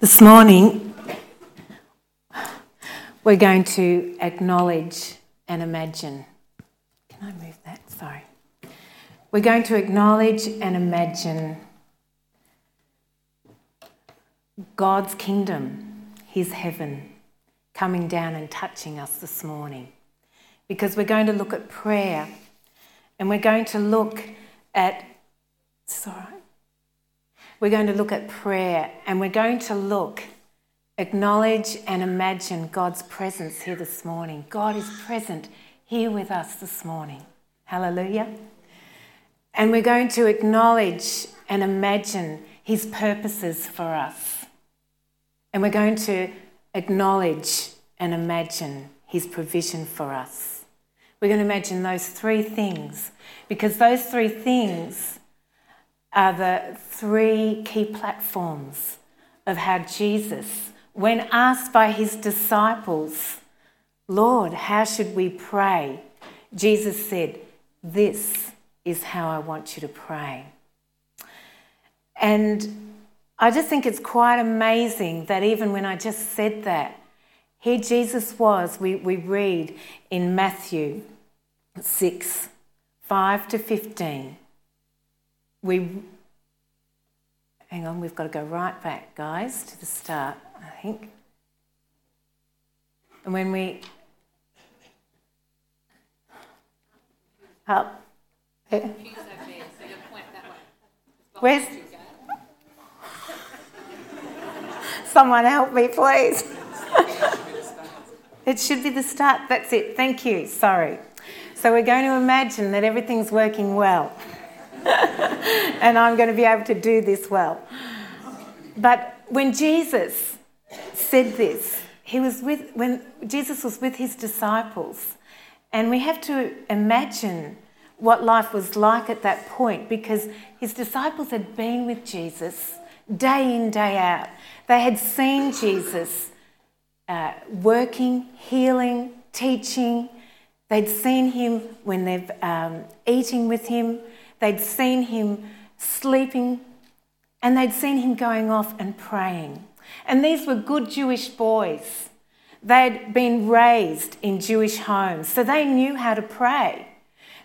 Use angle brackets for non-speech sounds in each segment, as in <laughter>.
This morning, we're going to acknowledge and imagine. Can I move that? Sorry. We're going to acknowledge and imagine God's kingdom, His heaven, coming down and touching us this morning. Because we're going to look at prayer and we're going to look at. Sorry. We're going to look at prayer and we're going to look, acknowledge, and imagine God's presence here this morning. God is present here with us this morning. Hallelujah. And we're going to acknowledge and imagine His purposes for us. And we're going to acknowledge and imagine His provision for us. We're going to imagine those three things because those three things are the three key platforms of how Jesus, when asked by his disciples, Lord, how should we pray? Jesus said, This is how I want you to pray. And I just think it's quite amazing that even when I just said that, here Jesus was, we, we read in Matthew 6 5 to 15 we hang on, we've got to go right back, guys, to the start, I think. And when we up, where's someone help me, please? it should be the start. That's it. Thank you. Sorry. So we're going to imagine that everything's working well. <laughs> and I'm going to be able to do this well. But when Jesus said this, he was with when Jesus was with his disciples, and we have to imagine what life was like at that point because his disciples had been with Jesus day in, day out. They had seen Jesus uh, working, healing, teaching. They'd seen him when they're um, eating with him. They'd seen him sleeping and they'd seen him going off and praying. And these were good Jewish boys. They'd been raised in Jewish homes, so they knew how to pray.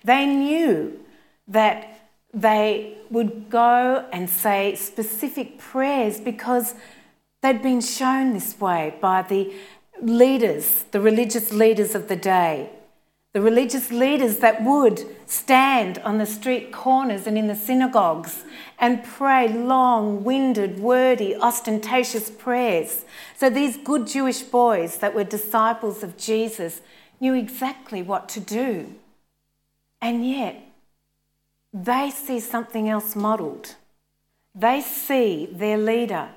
They knew that they would go and say specific prayers because they'd been shown this way by the leaders, the religious leaders of the day the religious leaders that would stand on the street corners and in the synagogues and pray long, winded, wordy, ostentatious prayers. So these good Jewish boys that were disciples of Jesus knew exactly what to do. And yet, they see something else modelled. They see their leader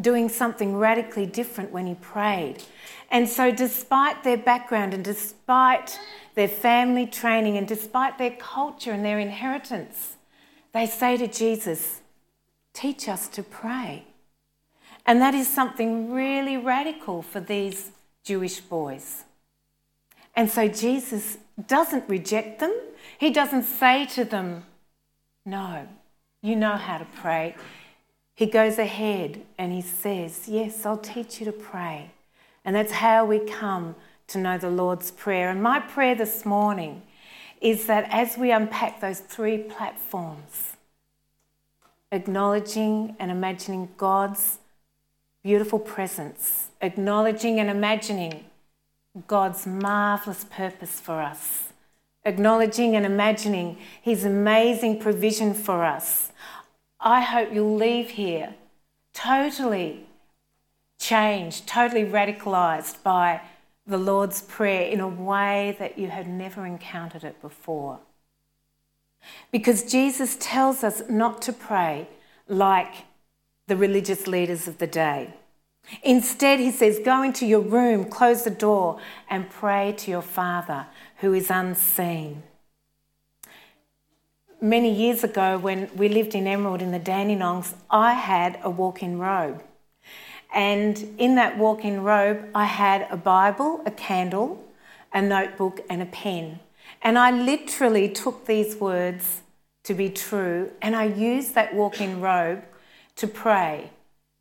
doing something radically different when he prayed. And so, despite their background and despite their family training, and despite their culture and their inheritance, they say to Jesus, Teach us to pray. And that is something really radical for these Jewish boys. And so Jesus doesn't reject them. He doesn't say to them, No, you know how to pray. He goes ahead and he says, Yes, I'll teach you to pray. And that's how we come to know the Lord's Prayer. And my prayer this morning is that as we unpack those three platforms, acknowledging and imagining God's beautiful presence, acknowledging and imagining God's marvellous purpose for us, acknowledging and imagining His amazing provision for us. I hope you'll leave here totally changed, totally radicalised by the Lord's Prayer in a way that you had never encountered it before. Because Jesus tells us not to pray like the religious leaders of the day. Instead, he says, Go into your room, close the door, and pray to your Father who is unseen. Many years ago, when we lived in Emerald in the Dandenongs, I had a walk in robe. And in that walk in robe, I had a Bible, a candle, a notebook, and a pen. And I literally took these words to be true and I used that walk in robe to pray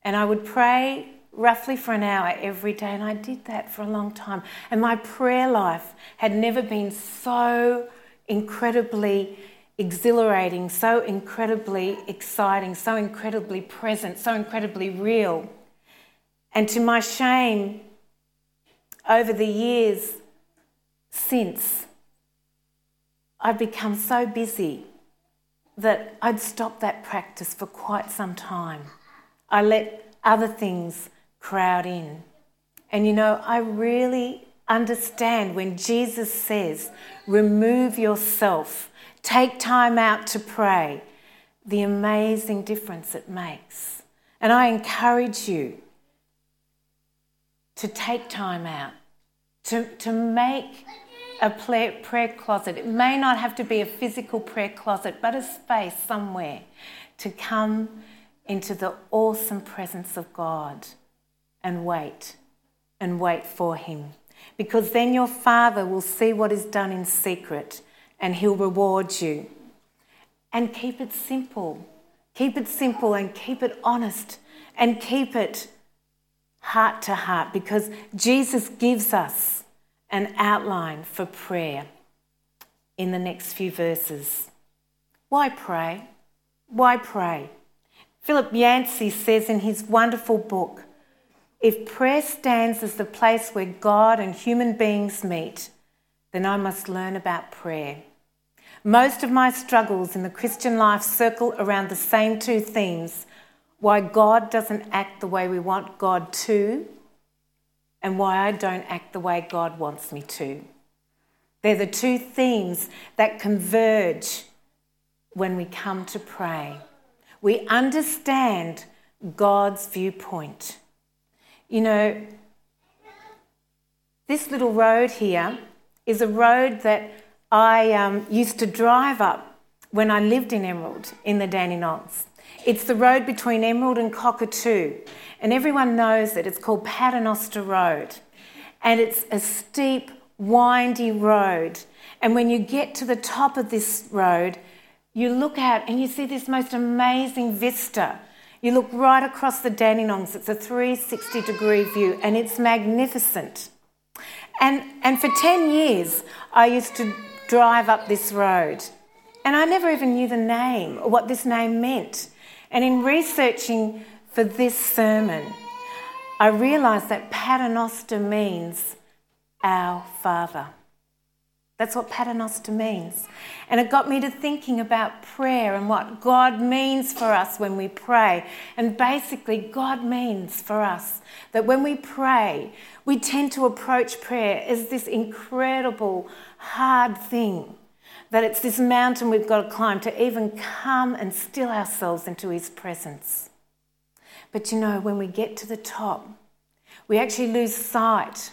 And I would pray roughly for an hour every day, and I did that for a long time. And my prayer life had never been so incredibly exhilarating, so incredibly exciting, so incredibly present, so incredibly real. And to my shame, over the years since, I've become so busy that I'd stopped that practice for quite some time. I let other things crowd in. And you know, I really understand when Jesus says, remove yourself, take time out to pray, the amazing difference it makes. And I encourage you to take time out, to, to make a prayer closet. It may not have to be a physical prayer closet, but a space somewhere to come into the awesome presence of God and wait and wait for Him. Because then your Father will see what is done in secret and He'll reward you. And keep it simple. Keep it simple and keep it honest and keep it heart to heart because Jesus gives us an outline for prayer in the next few verses. Why pray? Why pray? Philip Yancey says in his wonderful book, if prayer stands as the place where God and human beings meet, then I must learn about prayer. Most of my struggles in the Christian life circle around the same two themes why God doesn't act the way we want God to, and why I don't act the way God wants me to. They're the two themes that converge when we come to pray. We understand God's viewpoint. You know, this little road here is a road that I um, used to drive up when I lived in Emerald in the Dandenongs. It's the road between Emerald and Cockatoo, and everyone knows it. It's called Paternoster Road, and it's a steep, windy road. And when you get to the top of this road, you look out and you see this most amazing vista you look right across the Dandenongs, it's a 360 degree view and it's magnificent. And, and for 10 years, I used to drive up this road and I never even knew the name or what this name meant. And in researching for this sermon, I realised that Paternoster means our Father. That's what paternoster means. And it got me to thinking about prayer and what God means for us when we pray. And basically, God means for us that when we pray, we tend to approach prayer as this incredible, hard thing. That it's this mountain we've got to climb to even come and still ourselves into His presence. But you know, when we get to the top, we actually lose sight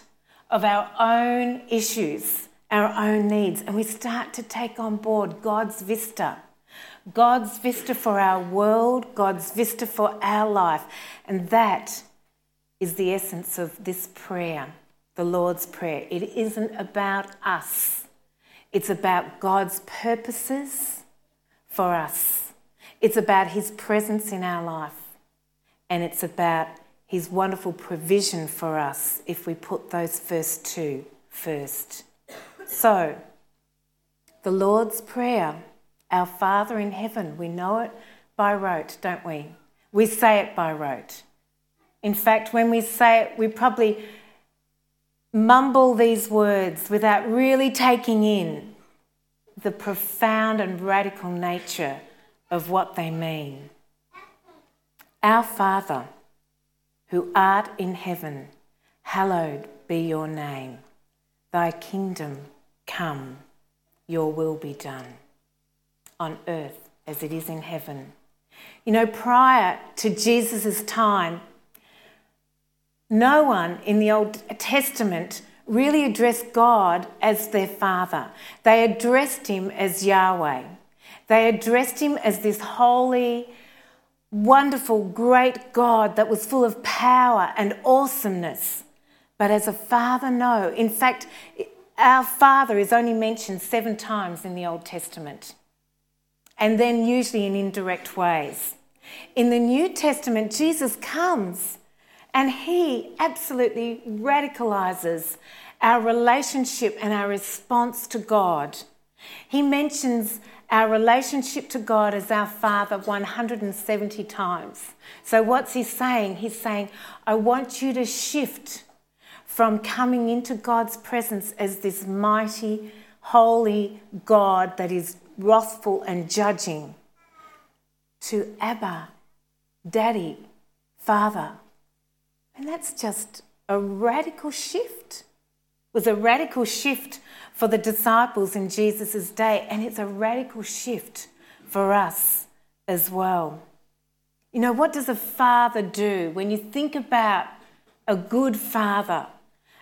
of our own issues our own needs and we start to take on board God's vista. God's vista for our world, God's vista for our life. And that is the essence of this prayer, the Lord's Prayer. It isn't about us, it's about God's purposes for us. It's about His presence in our life. And it's about His wonderful provision for us if we put those first two first. So, the Lord's Prayer, our Father in heaven, we know it by rote, don't we? We say it by rote. In fact, when we say it, we probably mumble these words without really taking in the profound and radical nature of what they mean. Our Father, who art in heaven, hallowed be your name. Thy kingdom Come, your will be done on earth as it is in heaven. You know, prior to Jesus' time, no one in the Old Testament really addressed God as their father. They addressed him as Yahweh. They addressed him as this holy, wonderful, great God that was full of power and awesomeness. But as a father, no. In fact, our Father is only mentioned seven times in the Old Testament, and then usually in indirect ways. In the New Testament, Jesus comes and he absolutely radicalizes our relationship and our response to God. He mentions our relationship to God as our Father 170 times. So, what's he saying? He's saying, I want you to shift from coming into God's presence as this mighty, holy God that is wrathful and judging to Abba, Daddy, Father. And that's just a radical shift. It was a radical shift for the disciples in Jesus' day, and it's a radical shift for us as well. You know, what does a father do when you think about a good father?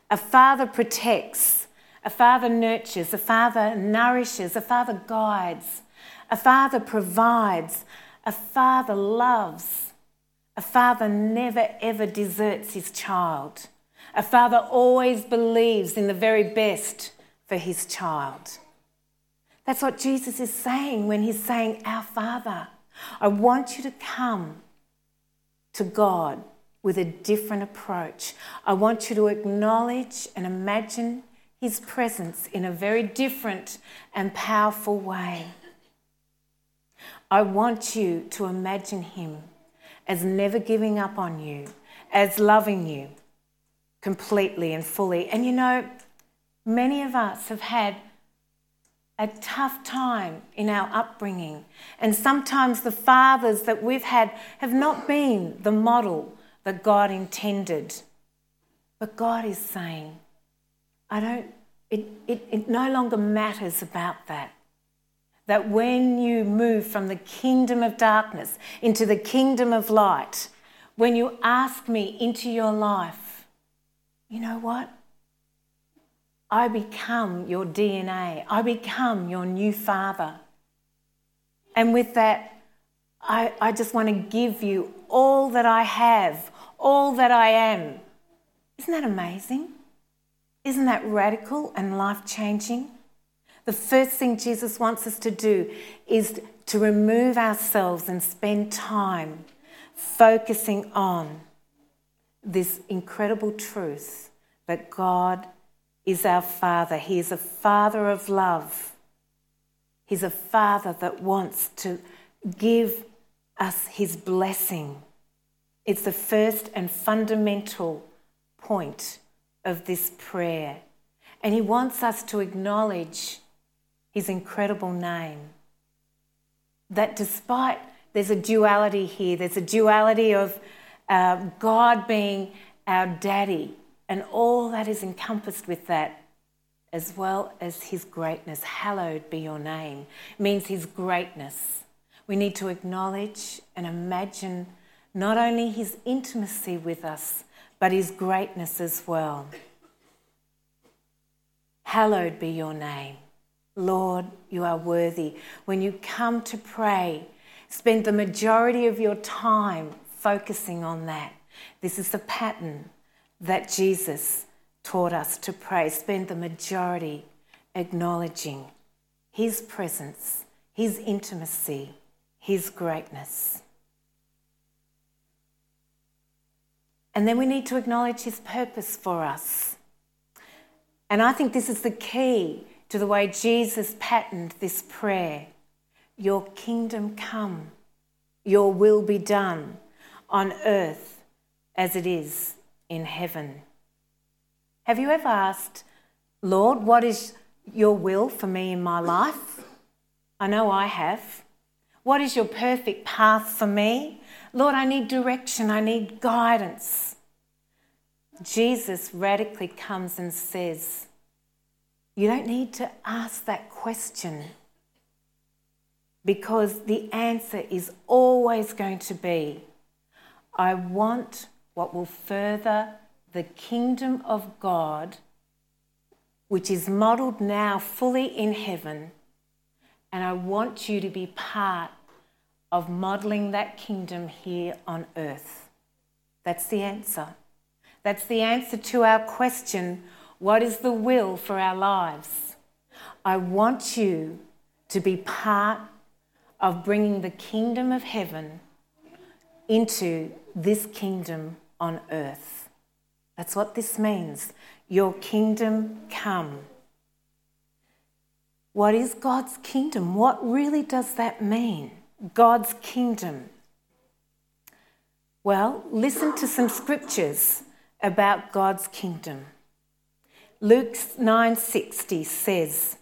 A father protects, a father nurtures, a father nourishes, a father guides, a father provides, a father loves. A father never ever deserts his child. A father always believes in the very best for his child. That's what Jesus is saying when he's saying, Our Father. I want you to come to God with a different approach. I want you to acknowledge and imagine his presence in a very different and powerful way. I want you to imagine him as never giving up on you, as loving you completely and fully. And you know, many of us have had a tough time in our upbringing, and sometimes the fathers that we've had have not been the model that God intended. But God is saying, I don't, it, it, it no longer matters about that. That when you move from the kingdom of darkness into the kingdom of light, when you ask me into your life, you know what? I become your DNA. I become your new father. And with that, I, I just want to give you all that I have, all that I am. Isn't that amazing? Isn't that radical and life changing? The first thing Jesus wants us to do is to remove ourselves and spend time focusing on this incredible truth that God is our Father. He is a Father of love. He's a Father that wants to give us His blessing. It's the first and fundamental point of this prayer. And he wants us to acknowledge his incredible name. That despite there's a duality here, there's a duality of uh, God being our daddy and all that is encompassed with that, as well as his greatness. Hallowed be your name means his greatness. We need to acknowledge and imagine not only his intimacy with us, but his greatness as well. Hallowed be your name. Lord, you are worthy. When you come to pray, spend the majority of your time focusing on that. This is the pattern that Jesus taught us to pray. Spend the majority acknowledging his presence, his intimacy, his greatness. And then we need to acknowledge His purpose for us. And I think this is the key to the way Jesus patterned this prayer Your kingdom come, your will be done on earth as it is in heaven. Have you ever asked, Lord, what is your will for me in my life? I know I have. What is your perfect path for me? Lord, I need direction, I need guidance. Jesus radically comes and says, You don't need to ask that question because the answer is always going to be I want what will further the kingdom of God, which is modelled now fully in heaven, and I want you to be part of modelling that kingdom here on earth? That's the answer. That's the answer to our question what is the will for our lives? I want you to be part of bringing the kingdom of heaven into this kingdom on earth. That's what this means. Your kingdom come. What is God's kingdom? What really does that mean? God's kingdom. Well, listen to some scriptures about God's kingdom. Luke 9:60 says,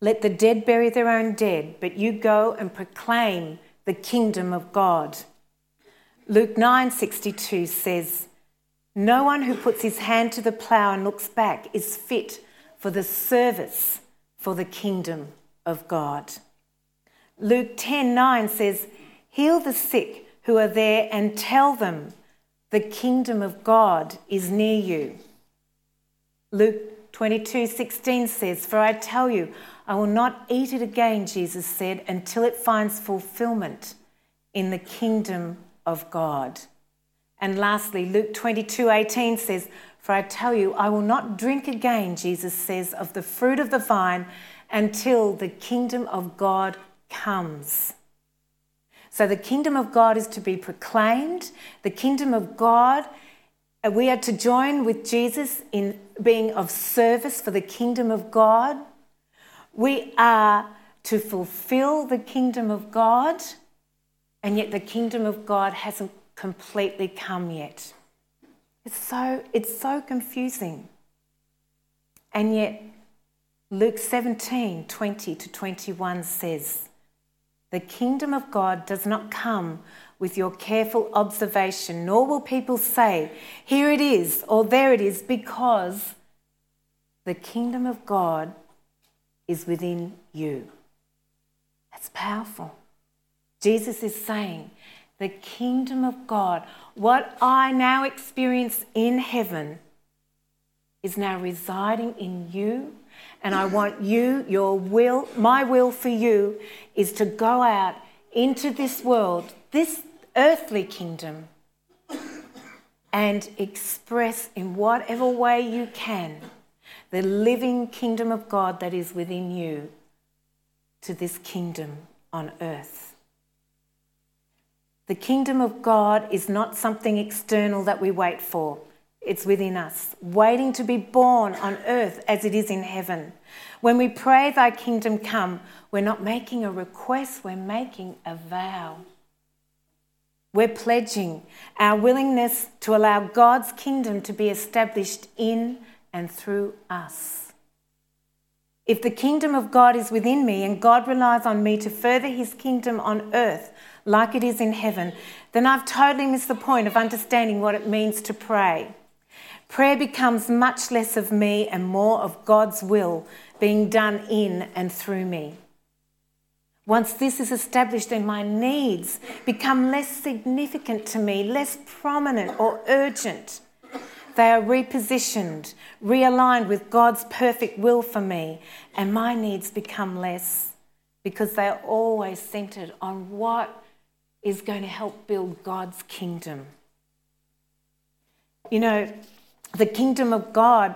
"Let the dead bury their own dead, but you go and proclaim the kingdom of God." Luke 9:62 says, "No one who puts his hand to the plough and looks back is fit for the service for the kingdom of God. Luke 10:9 says, "Heal the sick who are there and tell them the kingdom of God is near you." Luke 22:16 says, "For I tell you, I will not eat it again," Jesus said, "until it finds fulfillment in the kingdom of God." And lastly, Luke 22:18 says, for I tell you, I will not drink again, Jesus says, of the fruit of the vine until the kingdom of God comes. So the kingdom of God is to be proclaimed. The kingdom of God, Uh, we are to join with Jesus in being of service for the kingdom of God. We are to fulfill the kingdom of God, and yet the kingdom of God hasn't completely come yet. It's so, it's so confusing. And yet, Luke 17 20 to 21 says, The kingdom of God does not come with your careful observation, nor will people say, Here it is, or there it is, because the kingdom of God is within you. That's powerful. Jesus is saying, the kingdom of God, what I now experience in heaven, is now residing in you. And I want you, your will, my will for you is to go out into this world, this earthly kingdom, and express in whatever way you can the living kingdom of God that is within you to this kingdom on earth. The kingdom of God is not something external that we wait for. It's within us, waiting to be born on earth as it is in heaven. When we pray, Thy kingdom come, we're not making a request, we're making a vow. We're pledging our willingness to allow God's kingdom to be established in and through us. If the kingdom of God is within me and God relies on me to further his kingdom on earth, like it is in heaven, then I've totally missed the point of understanding what it means to pray. Prayer becomes much less of me and more of God's will being done in and through me. Once this is established, then my needs become less significant to me, less prominent or urgent. They are repositioned, realigned with God's perfect will for me, and my needs become less because they are always centered on what is going to help build God's kingdom. You know, the kingdom of God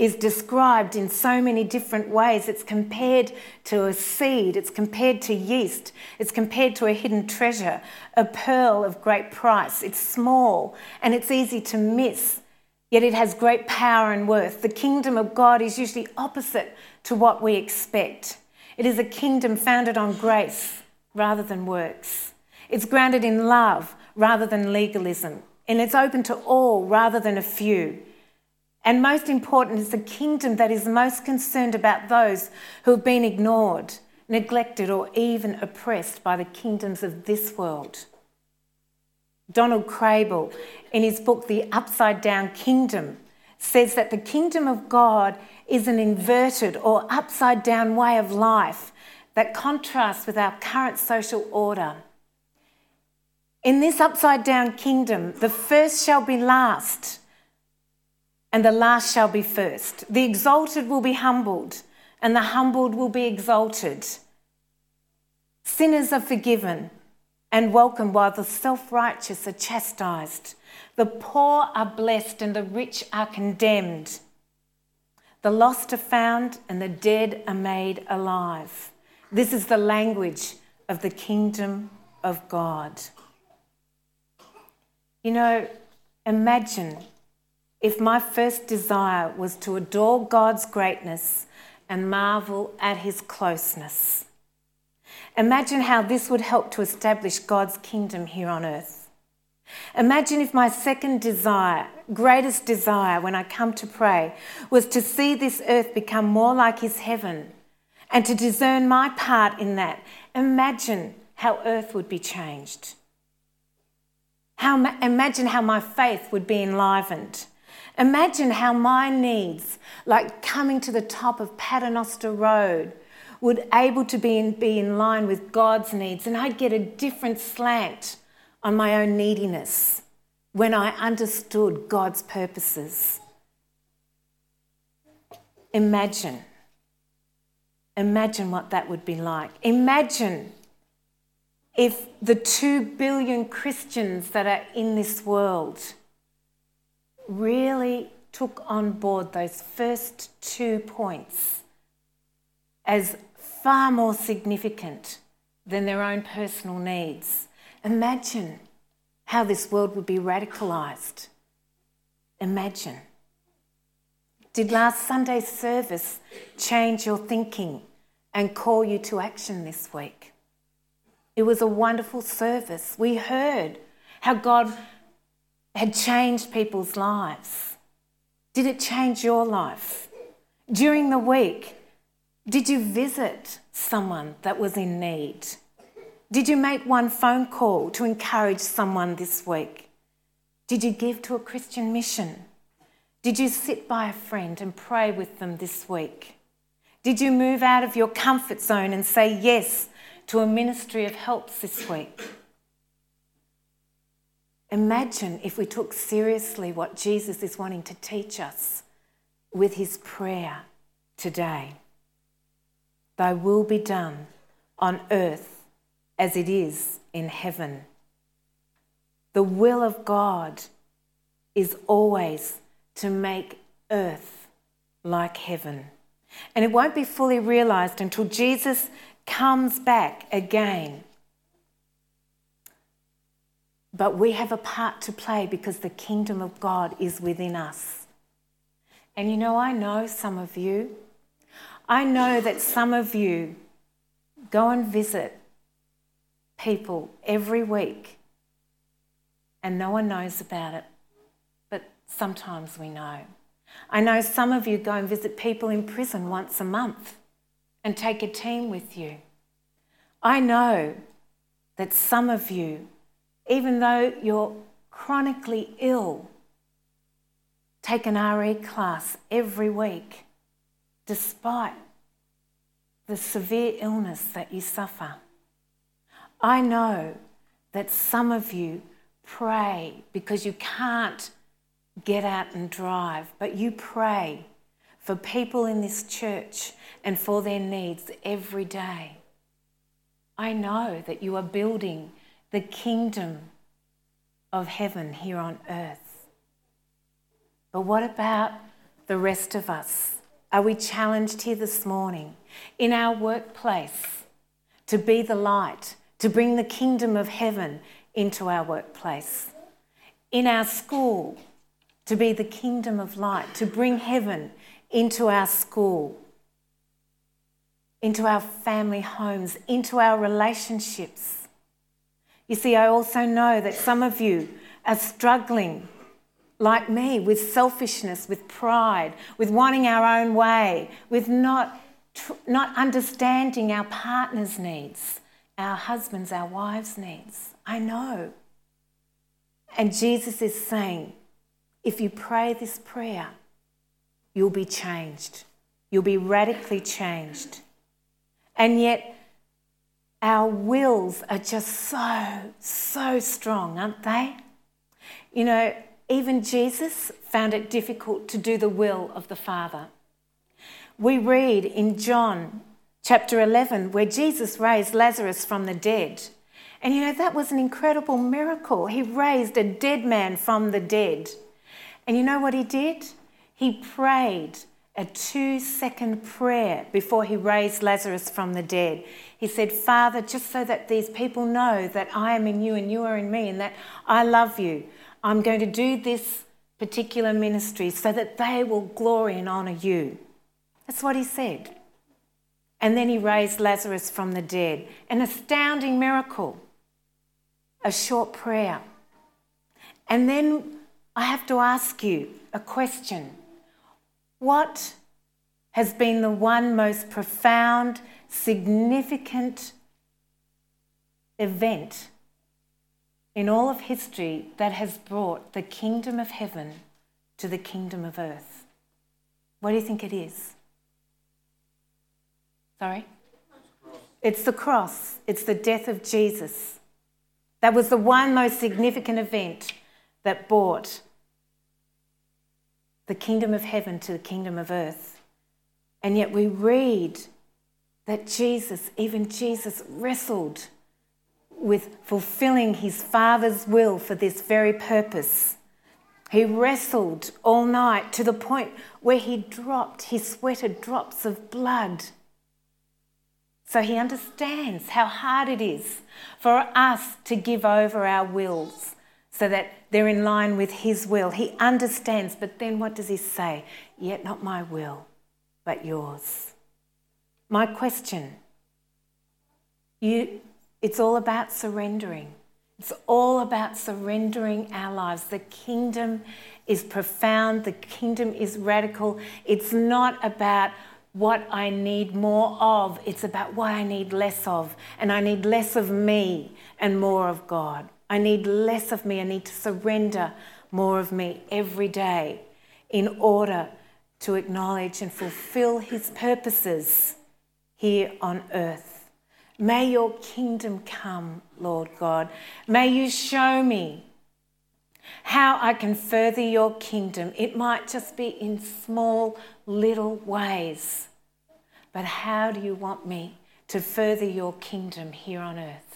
is described in so many different ways. It's compared to a seed, it's compared to yeast, it's compared to a hidden treasure, a pearl of great price. It's small and it's easy to miss, yet it has great power and worth. The kingdom of God is usually opposite to what we expect. It is a kingdom founded on grace rather than works. It's grounded in love rather than legalism, and it's open to all rather than a few. And most important, is a kingdom that is most concerned about those who have been ignored, neglected, or even oppressed by the kingdoms of this world. Donald Kraybill, in his book The Upside Down Kingdom, says that the kingdom of God is an inverted or upside down way of life that contrasts with our current social order. In this upside down kingdom, the first shall be last, and the last shall be first. The exalted will be humbled, and the humbled will be exalted. Sinners are forgiven and welcomed, while the self righteous are chastised. The poor are blessed, and the rich are condemned. The lost are found, and the dead are made alive. This is the language of the kingdom of God. You know, imagine if my first desire was to adore God's greatness and marvel at his closeness. Imagine how this would help to establish God's kingdom here on earth. Imagine if my second desire, greatest desire when I come to pray, was to see this earth become more like his heaven and to discern my part in that. Imagine how earth would be changed. How, imagine how my faith would be enlivened. Imagine how my needs, like coming to the top of Paternoster Road, would able to be in, be in line with God's needs, and I'd get a different slant on my own neediness when I understood God's purposes. Imagine. Imagine what that would be like. Imagine if the two billion Christians that are in this world really took on board those first two points as far more significant than their own personal needs. Imagine how this world would be radicalised. Imagine. Did last Sunday's service change your thinking and call you to action this week? It was a wonderful service. We heard how God had changed people's lives. Did it change your life? During the week, did you visit someone that was in need? Did you make one phone call to encourage someone this week? Did you give to a Christian mission? Did you sit by a friend and pray with them this week? Did you move out of your comfort zone and say yes to a ministry of helps this week. Imagine if we took seriously what Jesus is wanting to teach us with his prayer today. Thy will be done on earth as it is in heaven. The will of God is always to make earth like heaven. And it won't be fully realised until Jesus comes back again. But we have a part to play because the kingdom of God is within us. And you know, I know some of you. I know that some of you go and visit people every week and no one knows about it, but sometimes we know. I know some of you go and visit people in prison once a month and take a team with you. I know that some of you, even though you're chronically ill, take an RE class every week despite the severe illness that you suffer. I know that some of you pray because you can't get out and drive, but you pray for people in this church and for their needs every day. I know that you are building the kingdom of heaven here on earth. But what about the rest of us? Are we challenged here this morning in our workplace to be the light, to bring the kingdom of heaven into our workplace? In our school, to be the kingdom of light, to bring heaven into our school, into our family homes, into our relationships. You see, I also know that some of you are struggling, like me, with selfishness, with pride, with wanting our own way, with not, not understanding our partner's needs, our husbands, our wives' needs. I know. And Jesus is saying, if you pray this prayer, you'll be changed. You'll be radically changed. And yet, our wills are just so, so strong, aren't they? You know, even Jesus found it difficult to do the will of the Father. We read in John chapter 11 where Jesus raised Lazarus from the dead. And you know, that was an incredible miracle. He raised a dead man from the dead. And you know what he did? He prayed a two second prayer before he raised Lazarus from the dead. He said, Father, just so that these people know that I am in you and you are in me and that I love you, I'm going to do this particular ministry so that they will glory and honour you. That's what he said. And then he raised Lazarus from the dead. An astounding miracle. A short prayer. And then I have to ask you a question. What has been the one most profound, significant event in all of history that has brought the kingdom of heaven to the kingdom of earth? What do you think it is? Sorry? It's the cross, it's the death of Jesus. That was the one most significant event that brought the kingdom of heaven to the kingdom of earth. And yet we read that Jesus, even Jesus, wrestled with fulfilling his Father's will for this very purpose. He wrestled all night to the point where he dropped, he sweated drops of blood. So he understands how hard it is for us to give over our wills so that they're in line with his will. He understands, but then what does he say? Yet not my will, but yours. My question you, it's all about surrendering. It's all about surrendering our lives. The kingdom is profound, the kingdom is radical. It's not about what I need more of, it's about what I need less of. And I need less of me and more of God. I need less of me. I need to surrender more of me every day in order to acknowledge and fulfill His purposes here on earth. May your kingdom come, Lord God. May you show me how I can further your kingdom. It might just be in small, little ways. But how do you want me to further your kingdom here on earth?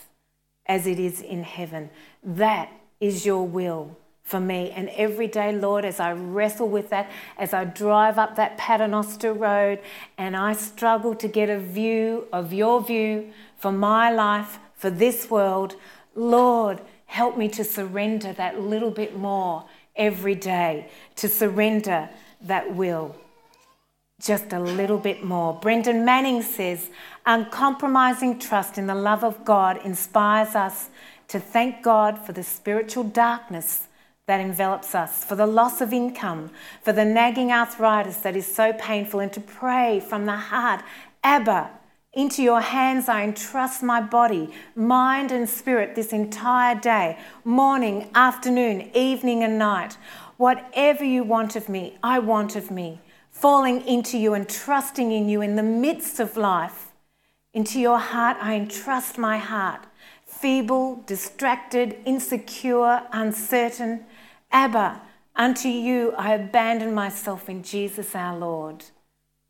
As it is in heaven. That is your will for me. And every day, Lord, as I wrestle with that, as I drive up that Paternoster Road and I struggle to get a view of your view for my life, for this world, Lord, help me to surrender that little bit more every day, to surrender that will just a little bit more. Brennan Manning says, uncompromising trust in the love of God inspires us to thank God for the spiritual darkness that envelops us, for the loss of income, for the nagging arthritis that is so painful, and to pray from the heart, Abba, into your hands I entrust my body, mind, and spirit this entire day, morning, afternoon, evening, and night. Whatever you want of me, I want of me falling into you and trusting in you in the midst of life. Into your heart, I entrust my heart. Feeble, distracted, insecure, uncertain. Abba, unto you I abandon myself in Jesus our Lord.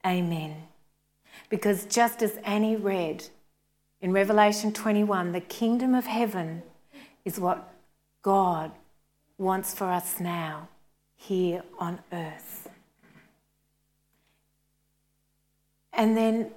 Amen. Because just as Annie read in Revelation 21, the kingdom of heaven is what God wants for us now, here on earth. And then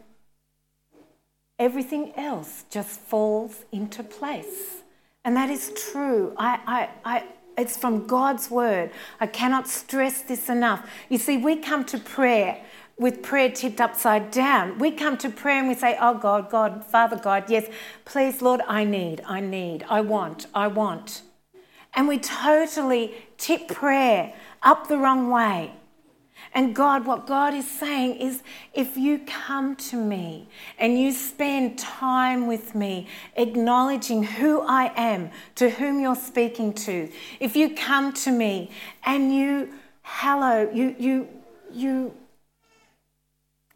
everything else just falls into place. And that is true. I, I, I, it's from God's word. I cannot stress this enough. You see, we come to prayer with prayer tipped upside down. We come to prayer and we say, Oh God, God, Father God, yes, please, Lord, I need, I need, I want, I want. And we totally tip prayer up the wrong way. And God, what God is saying is if you come to me and you spend time with me, acknowledging who I am, to whom you're speaking to, if you come to me and you hallow, you, you, you,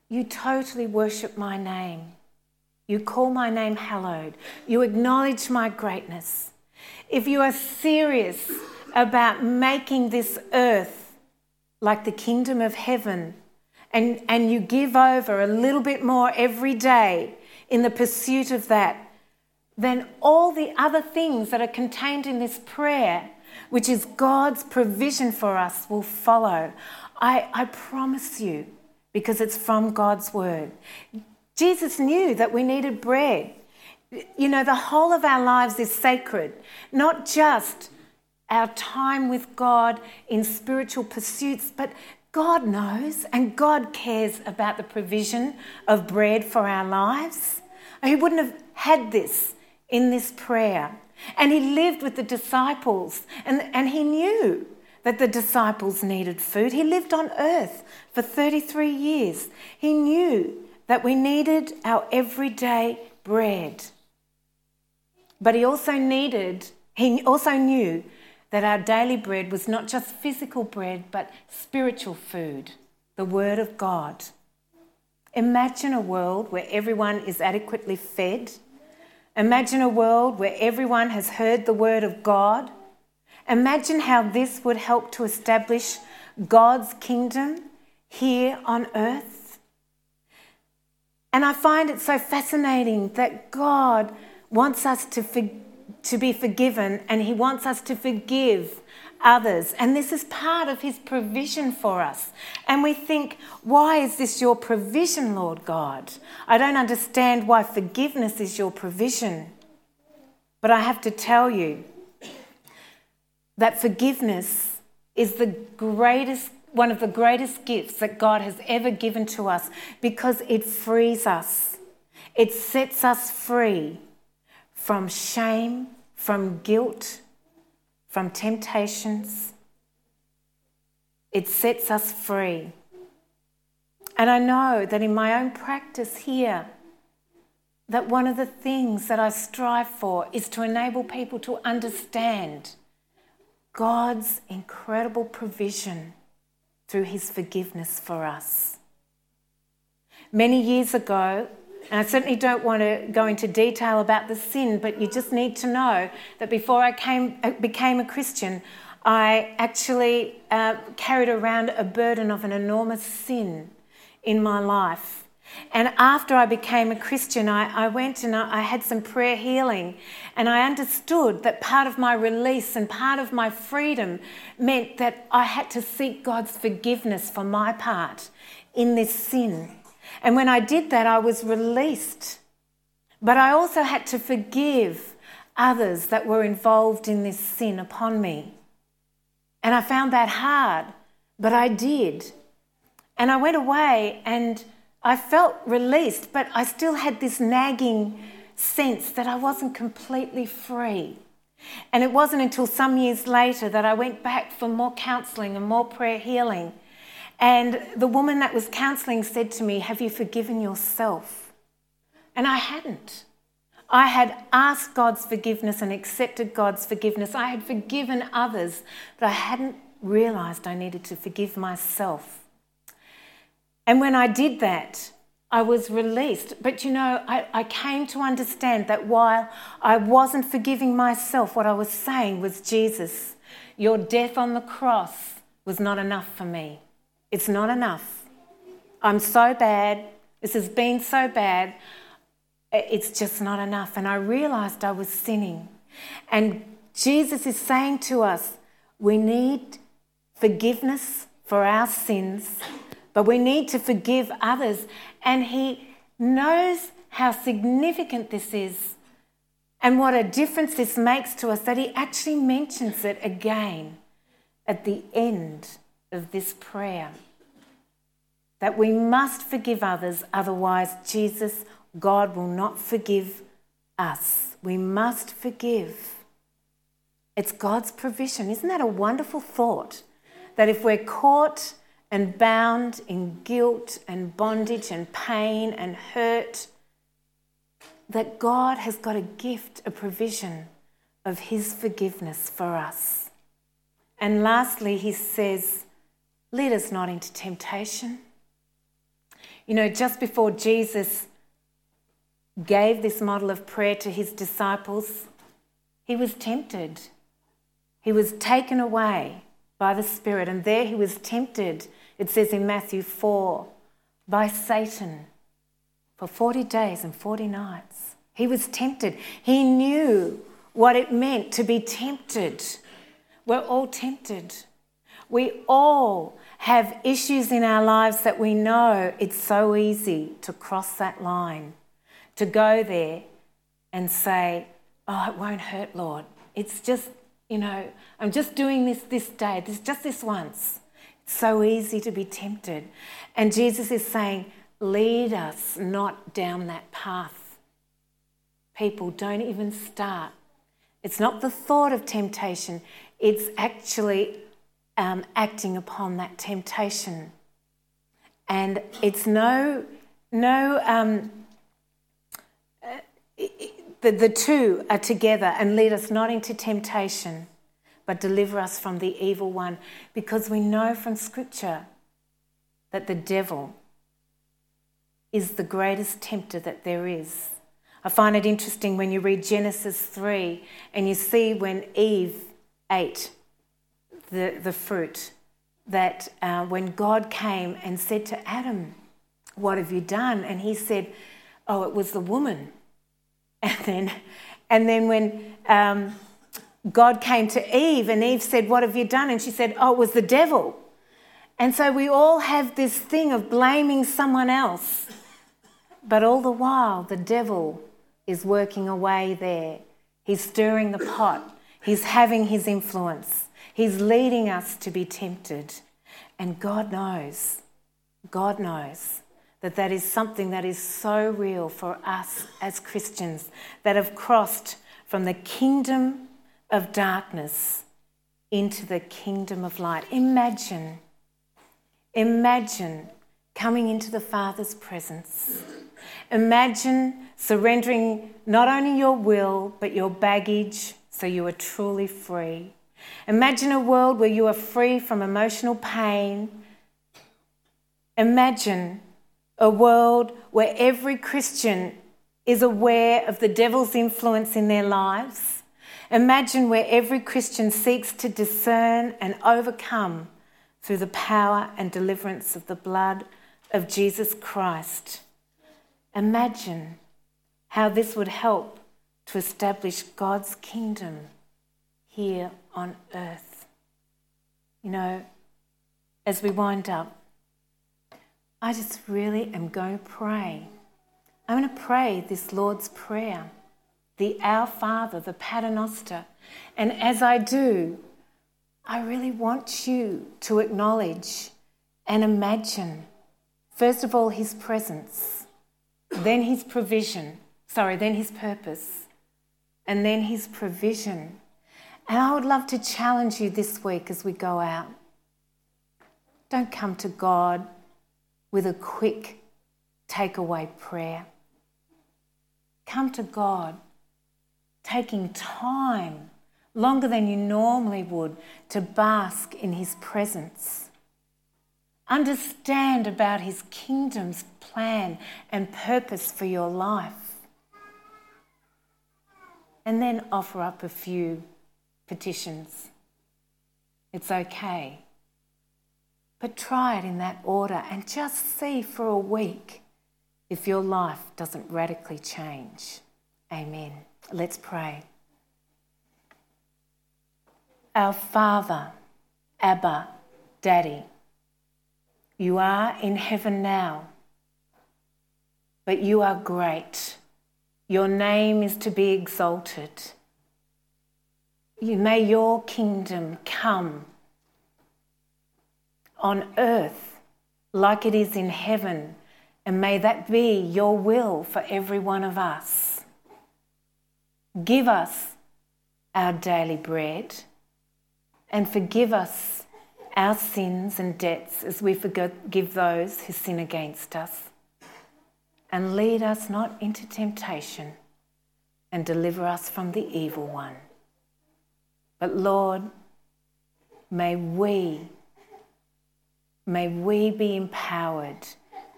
you totally worship my name, you call my name hallowed, you acknowledge my greatness, if you are serious about making this earth like the kingdom of heaven and, and you give over a little bit more every day in the pursuit of that, then all the other things that are contained in this prayer, which is God's provision for us, will follow. I, I promise you, because it's from God's word. Jesus knew that we needed bread. You know, the whole of our lives is sacred, not just our time with God in spiritual pursuits, but God knows and God cares about the provision of bread for our lives. He wouldn't have had this in this prayer. And he lived with the disciples and, and he knew that the disciples needed food. He lived on earth for 33 years. He knew that we needed our everyday bread. But he also needed, he also knew that our daily bread was not just physical bread, but spiritual food, the Word of God. Imagine a world where everyone is adequately fed. Imagine a world where everyone has heard the Word of God. Imagine how this would help to establish God's kingdom here on earth. And I find it so fascinating that God wants us to forgive to be forgiven and He wants us to forgive others. And this is part of His provision for us. And we think, why is this your provision, Lord God? I don't understand why forgiveness is your provision. But I have to tell you that forgiveness is the greatest one of the greatest gifts that God has ever given to us because it frees us. It sets us free from shame, from guilt, from temptations. It sets us free. And I know that in my own practice here, that one of the things that I strive for is to enable people to understand God's incredible provision through his forgiveness for us. Many years ago, and I certainly don't want to go into detail about the sin, but you just need to know that before I came, uh, became a Christian, I actually uh, carried around a burden of an enormous sin in my life. And after I became a Christian, I, I went and I, I had some prayer healing, and I understood that part of my release and part of my freedom meant that I had to seek God's forgiveness for my part in this sin. And when I did that, I was released. But I also had to forgive others that were involved in this sin upon me. And I found that hard, but I did. And I went away and I felt released, but I still had this nagging sense that I wasn't completely free. And it wasn't until some years later that I went back for more counselling and more prayer healing. And the woman that was counseling said to me, Have you forgiven yourself? And I hadn't. I had asked God's forgiveness and accepted God's forgiveness. I had forgiven others, but I hadn't realized I needed to forgive myself. And when I did that, I was released. But you know, I, I, came to understand that while I wasn't forgiving myself, what I was saying was, Jesus, your death on the cross was not enough for me. It's not enough. I'm so bad. This has been so bad. It's just not enough. And I realized I was sinning. And Jesus is saying to us, we need forgiveness for our sins, but we need to forgive others. And He knows how significant this is and what a difference this makes to us that He actually mentions it again at the end of this prayer. That we must forgive others, otherwise, Jesus, God, will not forgive us. We must forgive. It's God's provision. Isn't that a wonderful thought? That if we're caught and bound in guilt and bondage and pain and hurt, that God has got a gift, a provision of His forgiveness for us. And lastly, He says, Lead us not into temptation. You know, just before Jesus gave this model of prayer to his disciples, he was tempted. He was taken away by the Spirit, and there he was tempted, it says in Matthew 4, by Satan for 40 days and 40 nights. He was tempted. He knew what it meant to be tempted. We're all tempted. We all have issues in our lives that we know it's so easy to cross that line, to go there and say, Oh, it won't hurt, Lord. It's just, you know, I'm just doing this this day, this, just this once. It's so easy to be tempted. And Jesus is saying, Lead us not down that path. People, don't even start. It's not the thought of temptation, it's actually um, acting upon that temptation. And it's no, no, um, uh, the, the two are together and lead us not into temptation, but deliver us from the evil one. Because we know from Scripture that the devil is the greatest tempter that there is. I find it interesting when you read Genesis 3 and you see when Eve ate the, the fruit, that uh, when God came and said to Adam, What have you done? And he said, Oh, it was the woman. <laughs> And then, and then when um, God came to Eve and Eve said, What have you done? And she said, Oh, it was the devil. And so we all have this thing of blaming someone else. But all the while, the devil is working away there. He's stirring the pot, he's having his influence, he's leading us to be tempted. And God knows, God knows that that is something that is so real for us as Christians that have crossed from the kingdom of darkness into the kingdom of light. Imagine, imagine coming into the Father's presence. Imagine surrendering not only your will, but your baggage so you are truly free. Imagine a world where you are free from emotional pain. Imagine a world where every Christian is aware of the devil's influence in their lives. Imagine where every Christian seeks to discern and overcome through the power and deliverance of the blood of Jesus Christ. Imagine how this would help to establish God's kingdom here on earth. You know, as we wind up, I just really am going to pray. I'm going to pray this Lord's Prayer, the Our Father, the Paternoster. And as I do, I really want you to acknowledge and imagine, first of all, His presence, then His provision, sorry, then His purpose, and then His provision. And I would love to challenge you this week as we go out. Don't come to God with a quick takeaway prayer. Come to God, taking time, longer than you normally would, to bask in His presence. Understand about His kingdom's plan and purpose for your life. And then offer up a few petitions. It's okay. But try it in that order and just see for a week if your life doesn't radically change. Amen. Let's pray. Our Father, Abba, Daddy, you are in heaven now, but you are great. Your name is to be exalted. You, may your kingdom come on earth like it is in heaven. And may that be your will for every one of us. Give us our daily bread and forgive us our sins and debts as we forgive those who sin against us. And lead us not into temptation and deliver us from the evil one. But Lord, may we May we be empowered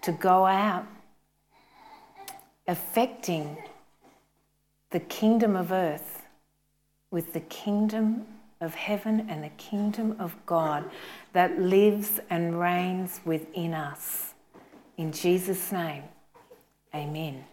to go out affecting the kingdom of earth with the kingdom of heaven and the kingdom of God that lives and reigns within us. In Jesus' name, amen.